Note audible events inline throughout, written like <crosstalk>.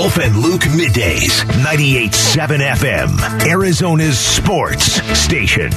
Wolf and Luke middays, 98.7 FM, Arizona's sports station.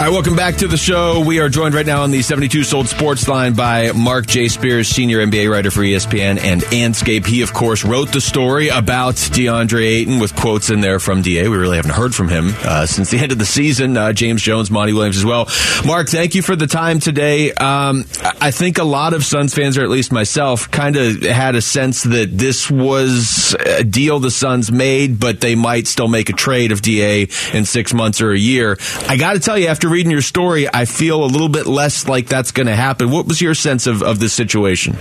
All right, welcome back to the show. We are joined right now on the 72 Sold Sports Line by Marc J. Spears, senior NBA writer for ESPN and Andscape. He, of course, wrote the story about DeAndre Ayton with quotes in there from DA. We really haven't heard from him uh, since the end of the season. Uh, James Jones, Monty Williams as well. Marc, thank you for the time today. Um, I think a lot of Suns fans, or at least myself, kind of had a sense that this was a deal the Suns made, but they might still make a trade of DA in six months or a year. I got to tell you, after reading your story, I feel a little bit less like that's going to happen. What was your sense of, of this situation?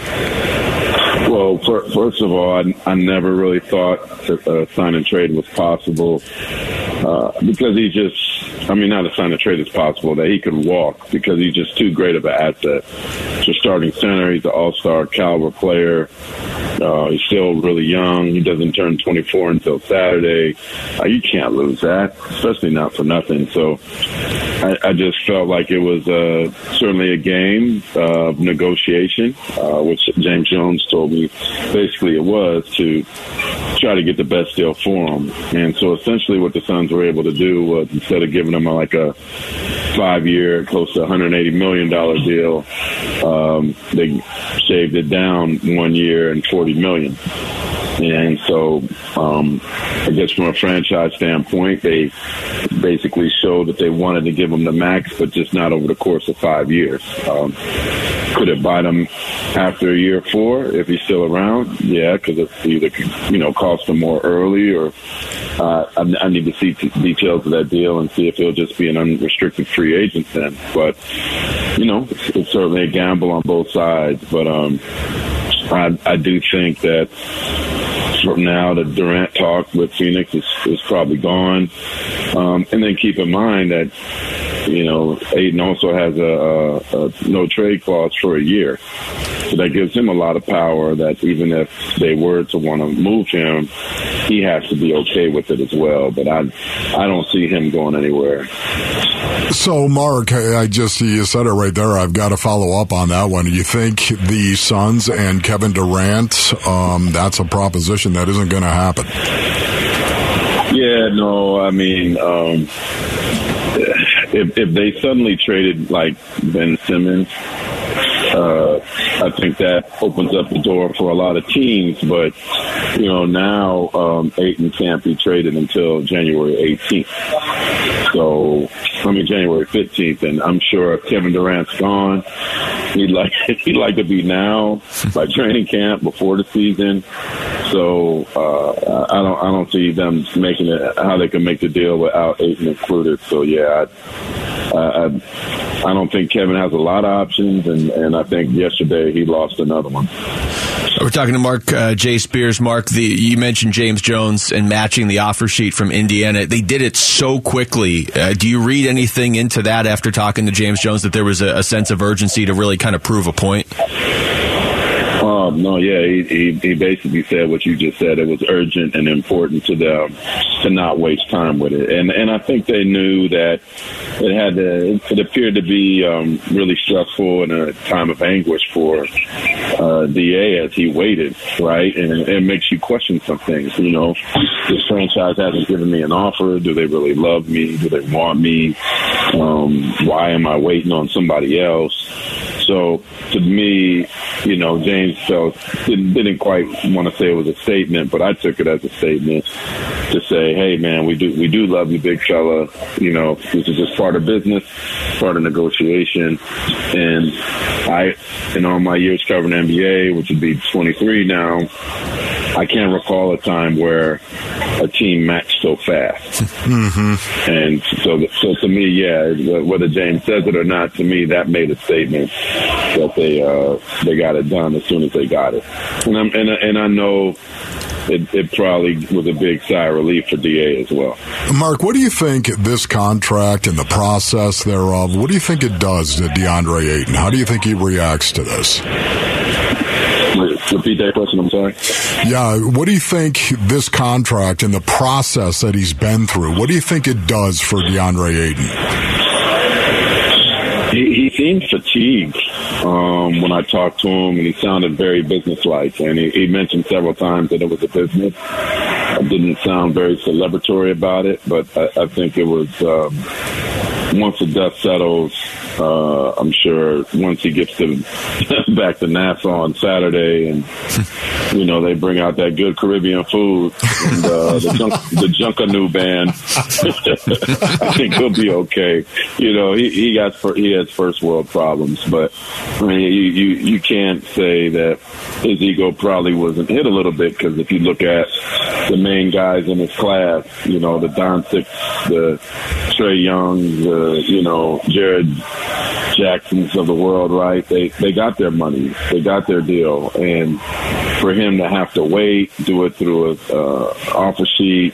Well, first of all, I, I never really thought a sign and trade was possible uh, because he just, I mean, not a sign and trade is possible, that he could walk because he's just too great of an asset. So starting center, he's an all-star caliber player. Uh, he's still really young. He doesn't turn 24 until Saturday. Uh, you can't lose that, especially not for nothing. So I, I just felt like it was uh, certainly a game of negotiation, uh, which James Jones told me basically it was to try to get the best deal for him. And so essentially what the Suns were able to do was instead of giving him like a five year, close to $180 million deal, um, they shaved it down one year and 40 million. And so, um, I guess from a franchise standpoint, they basically showed that they wanted to give him the max, but just not over the course of five years. Um, could it bite him after year four if he's still around? Yeah, because it's either you know cost him more early, or uh, I, I need to see t- details of that deal and see if he'll just be an unrestricted free agent then. But you know, it's, it's certainly a gamble on both sides. But um, I, I do think that from now the Durant talk with Phoenix is, is probably gone. Um, and then keep in mind that, you know, Ayton also has a, a, a no trade clause for a year. So that gives him a lot of power that even if they were to want to move him, he has to be okay with it as well. But I, I don't see him going anywhere. So, Marc, I just you said it right there. I've got to follow up on that one. You think the Suns and Kevin Durant, um, that's a proposition that isn't going to happen? Yeah, no, I mean, um, if if they suddenly traded like Ben Simmons, uh, I think that opens up the door for a lot of teams. But you know, now um, Ayton can't be traded until January 18th. So I mean January 15th, and I'm sure Kevin Durant's gone, he'd like <laughs> he'd like to be now by training camp before the season. So uh, I don't I don't see them making it how they can make the deal without Ayton included. So yeah, I, I, I don't think Kevin has a lot of options, and and I think yesterday he lost another one. We're talking to Marc uh, J. Spears. Marc, the, you mentioned James Jones and matching the offer sheet from Indiana. They did it so quickly. Uh, do you read anything into that after talking to James Jones that there was a, a sense of urgency to really kind of prove a point? Um, no, yeah, he, he, he basically said what you just said. It was urgent and important to them to not waste time with it, and and I think they knew that it had to. It appeared to be um, really stressful and a time of anguish for uh, Da as he waited, right? And it, makes you question some things. You know, this franchise hasn't given me an offer. Do they really love me? Do they want me? Um, why am I waiting on somebody else? So to me, you know, James felt didn't, didn't quite want to say it was a statement, but I took it as a statement to say, "Hey, man, we do we do love you, big fella. You know, this is just part of business, part of negotiation." And I, in all my years covering NBA, which would be 23 now, I can't recall a time where a team matched so fast. <laughs> Mm-hmm. And so, so to me, yeah, whether James says it or not, to me that made a statement that they uh, they got it done as soon as they got it. And I'm and, and I know it, it probably was a big sigh of relief for Da as well. Marc, what do you think this contract and the process thereof? What do you think it does to DeAndre Ayton? How do you think he reacts to this? Repeat that question. I'm sorry. Yeah, what do you think this contract and the process that he's been through? What do you think it does for DeAndre Ayton? He, he he seemed fatigued um, when I talked to him, and he sounded very businesslike. And he, he mentioned several times that it was a business. I didn't sound very celebratory about it, but I, I think it was um, once the dust settles. Uh, I'm sure once he gets to <laughs> back to Nassau on Saturday, and <laughs> you know they bring out that good Caribbean food and uh, the <laughs> junk, the Junkanoo band, I think he'll be okay. You know, he he got he has first world problems, but I mean, you you, you can't say that his ego probably wasn't hit a little bit because if you look at the main guys in his class, you know, the Doncic, the Trae Young, the you know Jaren Jacksons of the world, right? They they got their money, they got their deal, and for him to have to wait, do it through a uh, offer sheet,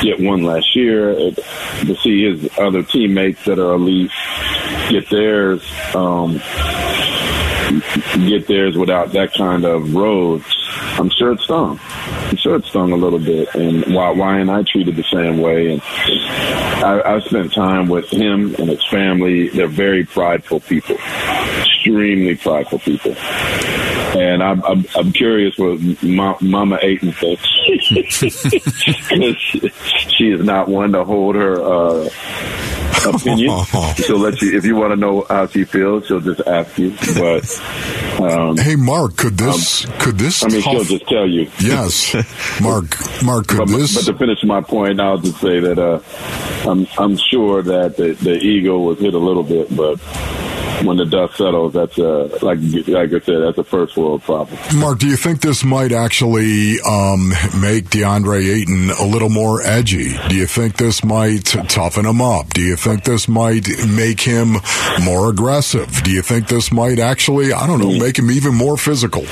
get one last year, it, to see his other teammates that are elite get theirs, um, get theirs without that kind of road. I'm sure it stung. I'm sure it stung a little bit, and why why and I treated the same way. And I, I spent time with him and his family. They're very prideful people, extremely prideful people. And I'm, I'm, I'm curious what Ma- Mama Ayton thinks <laughs> <laughs> she is not one to hold her uh, opinion. <laughs> she'll let you if you want to know how she feels. She'll just ask you. But um, hey, Marc, could this um, could this? I mean, tough... she'll just tell you. Yes, <laughs> Marc. Marc, could but, this? But to finish my point, I'll just say that uh, I'm I'm sure that the, the ego was hit a little bit, but <laughs> when the dust settles, that's a like like I said, that's a first world problem. Marc, do you think this might actually um, make DeAndre Ayton a little more edgy? Do you think this might toughen him up? Do you think this might make him more aggressive? Do you think this might actually, I don't know, make him even more physical?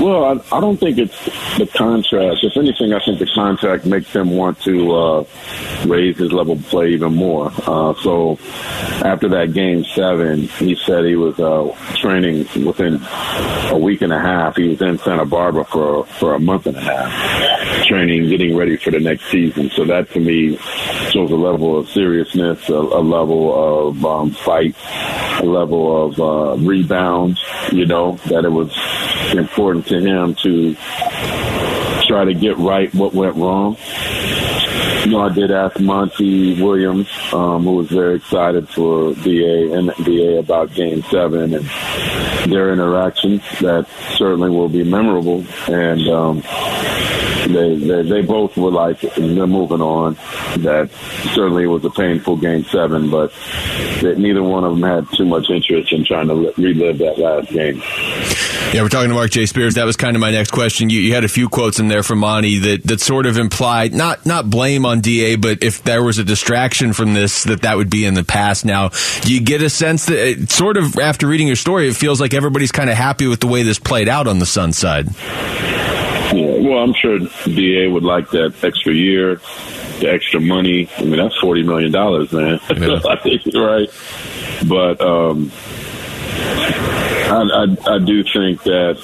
Well, I, I don't think it's the contract. If anything, I think the contract makes him want to uh, raise his level of play even more. Uh, so after that game seven, he said he was uh, training within a week and a half. He was in Santa Barbara for for a month and a half, training, getting ready for the next season. So that to me shows a level of seriousness, a, a level of um, fight, a level of uh, rebound. You know that it was important to him to try to get right what went wrong. You know, I did ask Monty Williams, um, who was very excited for BA and BA about Game Seven and their interactions. That certainly will be memorable, and um, they, they they both were like they're moving on. That certainly was a painful Game Seven, but that neither one of them had too much interest in trying to relive that last game. Yeah, we're talking to Marc J. Spears. That was kind of my next question. You, you had a few quotes in there from Monty that, that sort of implied not not blame on Da, but if there was a distraction from this, that that would be in the past. Now, do you get a sense that it, sort of after reading your story, it feels like everybody's kind of happy with the way this played out on the Sun side? Yeah, well, I'm sure Da would like that extra year, the extra money. I mean, that's forty million dollars, man. <laughs> Yeah. I think, right? But um, I, I, I do think that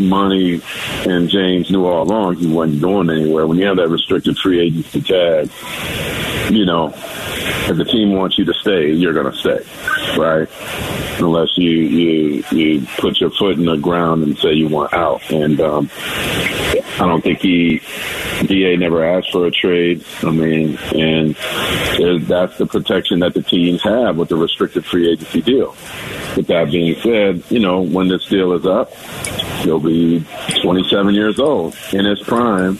Monty and James knew all along he wasn't going anywhere. When you have that restricted free agency tag, you know, if the team wants you to stay, you're going to stay, right? Unless you you you put your foot in the ground and say you want out. And um, I don't think he Da never asked for a trade. I mean, and that's the protection that the teams have with the restricted free agency deal. With that being said, you know, when this deal is up, he'll be 27 years old in his prime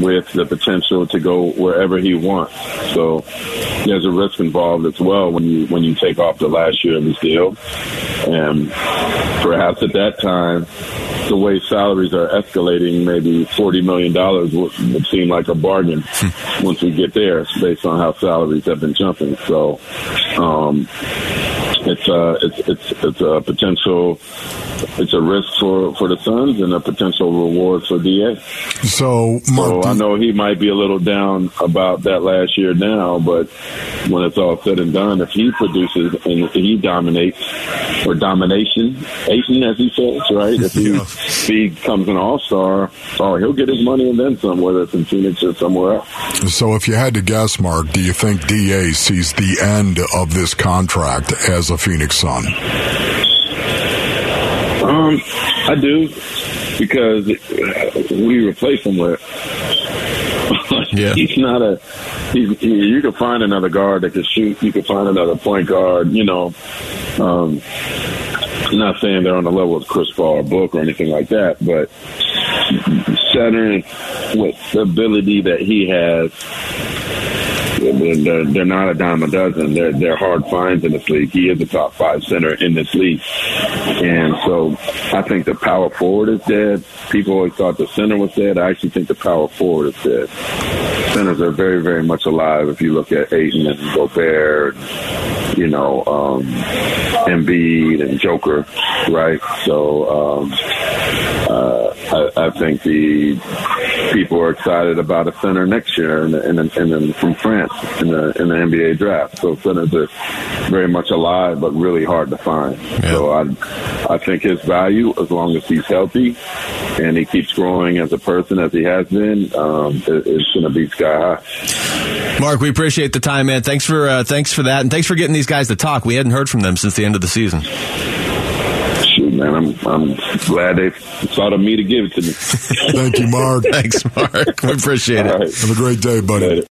with the potential to go wherever he wants. So there's a risk involved as well when you when you take off the last year of his deal. And perhaps at that time, the way salaries are escalating, maybe forty million dollars would, would seem like a bargain once we get there, based on how salaries have been jumping. So um, it's a uh, it's it's it's a potential it's a risk for for the Suns and a potential reward for Da. So, Marc, so I know he might be a little down about that last year now, but when it's all said and done, if he produces and he dominates or domination, Ayton as he says, right? If he, if he becomes an all star, oh, he'll get his money and then some, whether it's in Phoenix or somewhere else. So, if you had to guess, Marc, do you think Da sees the end of this contract as a Phoenix Sun? Um, I do because we replace him with. <laughs> yeah. He's not a. He's, he, you can find another guard that can shoot. You can find another point guard. You know, um, I'm not saying they're on the level of Chris Paul or Book or anything like that, but centering with the ability that he has they're, they're not a dime a dozen. They're they're hard finds in this league. He is a top five center in this league, and so I think the power forward is dead. People always thought the center was dead. I actually think the power forward is dead. Centers are very very much alive. If you look at Ayton and Gobert, you know, um, Embiid and Joker, right? So um, uh, I, I think the people are excited about a center next year in, the, in, the, in the, from France in the in the NBA draft. So centers are very much alive, but really hard to find. Yeah. So I I think his value, as long as he's healthy and he keeps growing as a person as he has been, um, is, is going to be sky high. Marc, we appreciate the time, man. Thanks for uh, thanks for that, and thanks for getting these guys to talk. We hadn't heard from them since the end of the season man. I'm I'm glad they thought of me to give it to me. <laughs> Thank you, Marc. Thanks, Marc. We appreciate it. Right. Have a great day, buddy. Later.